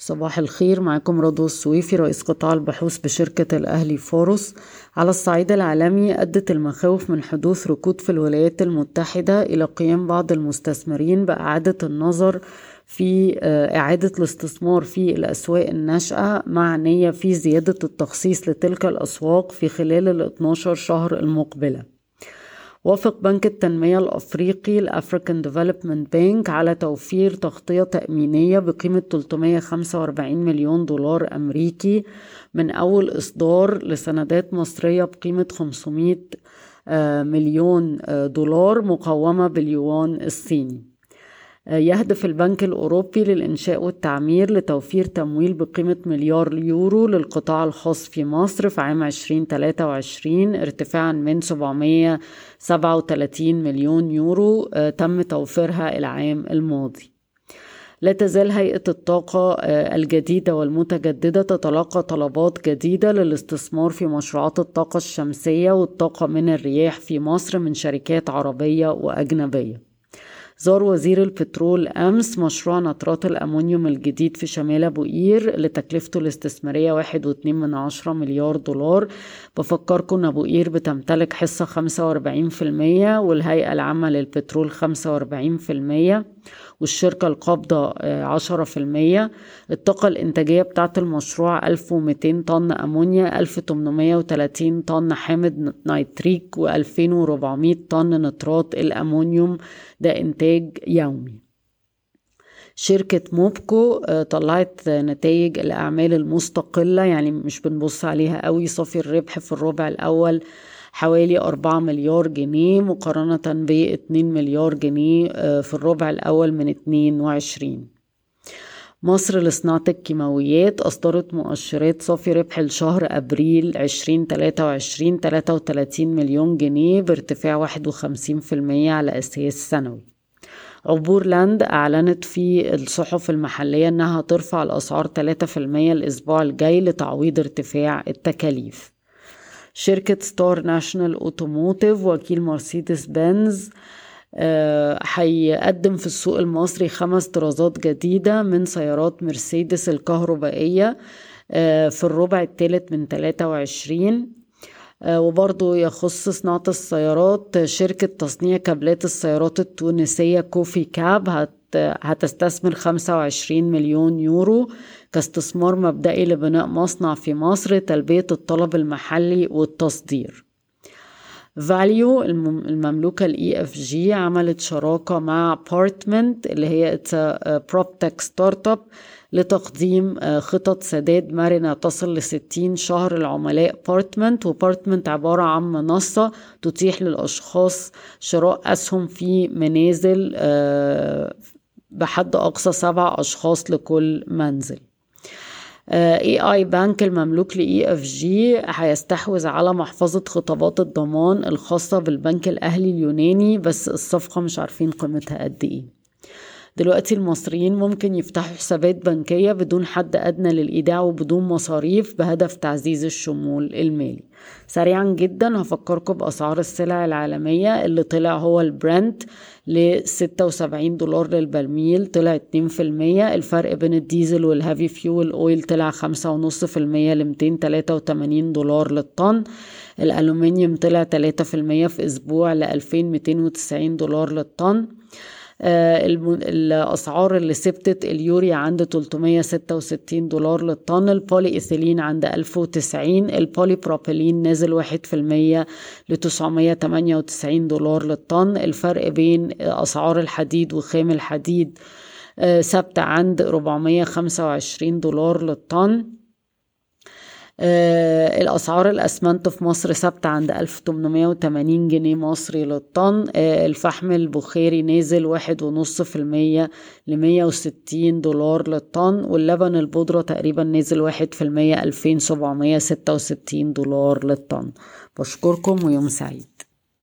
صباح الخير معكم رضوى السويفي رئيس قطاع البحوث بشركة الأهلي فاروس. على الصعيد العالمي أدت المخاوف من حدوث ركود في الولايات المتحدة إلى قيام بعض المستثمرين بإعادة النظر في آه، إعادة الاستثمار في الأسواق الناشئة مع نية في زيادة التخصيص لتلك الأسواق في خلال ال 12 شهر المقبلة. وافق بنك التنمية الأفريقي ال African Development Bank على توفير تغطية تأمينية بقيمة 345 مليون دولار أمريكي من أول إصدار لسندات مصرية بقيمة 500 آه، مليون آه، دولار مقومة باليوان الصيني. يهدف البنك الأوروبي للإنشاء والتعمير لتوفير تمويل بقيمة مليار يورو للقطاع الخاص في مصر في عام 2023 ارتفاعا من 737 مليون يورو آه، تم توفيرها العام الماضي. لا تزال هيئة الطاقة آه، الجديدة والمتجددة تتلقى طلبات جديدة للاستثمار في مشروعات الطاقة الشمسية والطاقة من الرياح في مصر من شركات عربية وأجنبية. زار وزير البترول أمس مشروع نترات الأمونيوم الجديد في شمال أبو قير اللي تكلفته الاستثمارية واحد واتنين من عشرة مليار دولار. بفكركم إن أبو قير بتمتلك حصة خمسة وأربعين في المية والهيئة العامة للبترول خمسة وأربعين في المية والشركة القابضة آه، عشرة في المية. الطاقة الإنتاجية بتاعة المشروع ألف ومتين طن أمونيا ألف تمنمية وتلاتين طن حامض نيتريك وألفين وربعمية طن نترات الأمونيوم. ده إنتاج يومي. شركة موبكو آه، طلعت نتائج الأعمال المستقلة يعني مش بنبص عليها قوي صافي الربح في الربع الأول حوالي أربعة مليار جنيه مقارنة باتنين مليار جنيه آه، في الربع الأول من اتنين وعشرين. مصر لصناعة الكيماويات أصدرت مؤشرات صافي ربح لشهر أبريل عشرين تلاتة وعشرين تلاتة وتلاتين مليون جنيه بارتفاع واحد وخمسين في المية على أساس سنوي. عبور لاند أعلنت في الصحف المحلية أنها ترفع الأسعار 3% الأسبوع الجاي لتعويض ارتفاع التكاليف. شركة ستار National Automotive وكيل مرسيدس بنز هيقدم في السوق المصري خمس طرازات جديدة من سيارات مرسيدس الكهربائية آه، في الربع الثالث من 23 آه، وبرضو يخص صناعة السيارات شركة تصنيع كابلات السيارات التونسية كوفي كاب هتستثمر 25 مليون يورو كاستثمار مبدئي لبناء مصنع في مصر تلبية الطلب المحلي والتصدير. فاليو المملوكة ل EFG عملت شراكة مع بارتمنت اللي هي prop tech startup لتقديم آه، خطط سداد مرنة تصل لستين شهر لعملاء بارتمنت وبارتمنت عبارة عن منصة تتيح للأشخاص شراء أسهم في منازل آه، بحد أقصى سبع أشخاص لكل منزل. اي اي بانك المملوك ل EFG هيستحوذ على محفظة خطابات الضمان الخاصة بالبنك الأهلي اليوناني بس الصفقة مش عارفين قيمتها قد إيه. دلوقتي المصريين ممكن يفتحوا حسابات بنكية بدون حد أدنى للإيداع وبدون مصاريف بهدف تعزيز الشمول المالي. سريعا جدا هفكركم بأسعار السلع العالمية اللي طلع هو البرنت ل 76 دولار للبرميل طلع 2% الفرق بين الديزل وال heavy fuel oil طلع 5.5% ل 283 دولار للطن. الألومنيوم طلع 3% في أسبوع ل 2290 دولار للطن. الأسعار اللي ثبتت اليوريا عند 366 دولار للطن البولي إيثيلين عند 1090 البولي بروبيلين نازل 1% ل 998 دولار للطن الفرق بين أسعار الحديد وخام الحديد آه، ثابتة عند 425 دولار للطن. آه الأسعار الأسمنت في مصر ثابتة عند 1880 جنيه مصري للطن. آه الفحم البخاري نازل واحد ونص في المية لمية وستين دولار للطن واللبن البودرة تقريبا نازل واحد في المية ألفين سبعمية ستة وستين دولار للطن. بشكركم ويوم سعيد.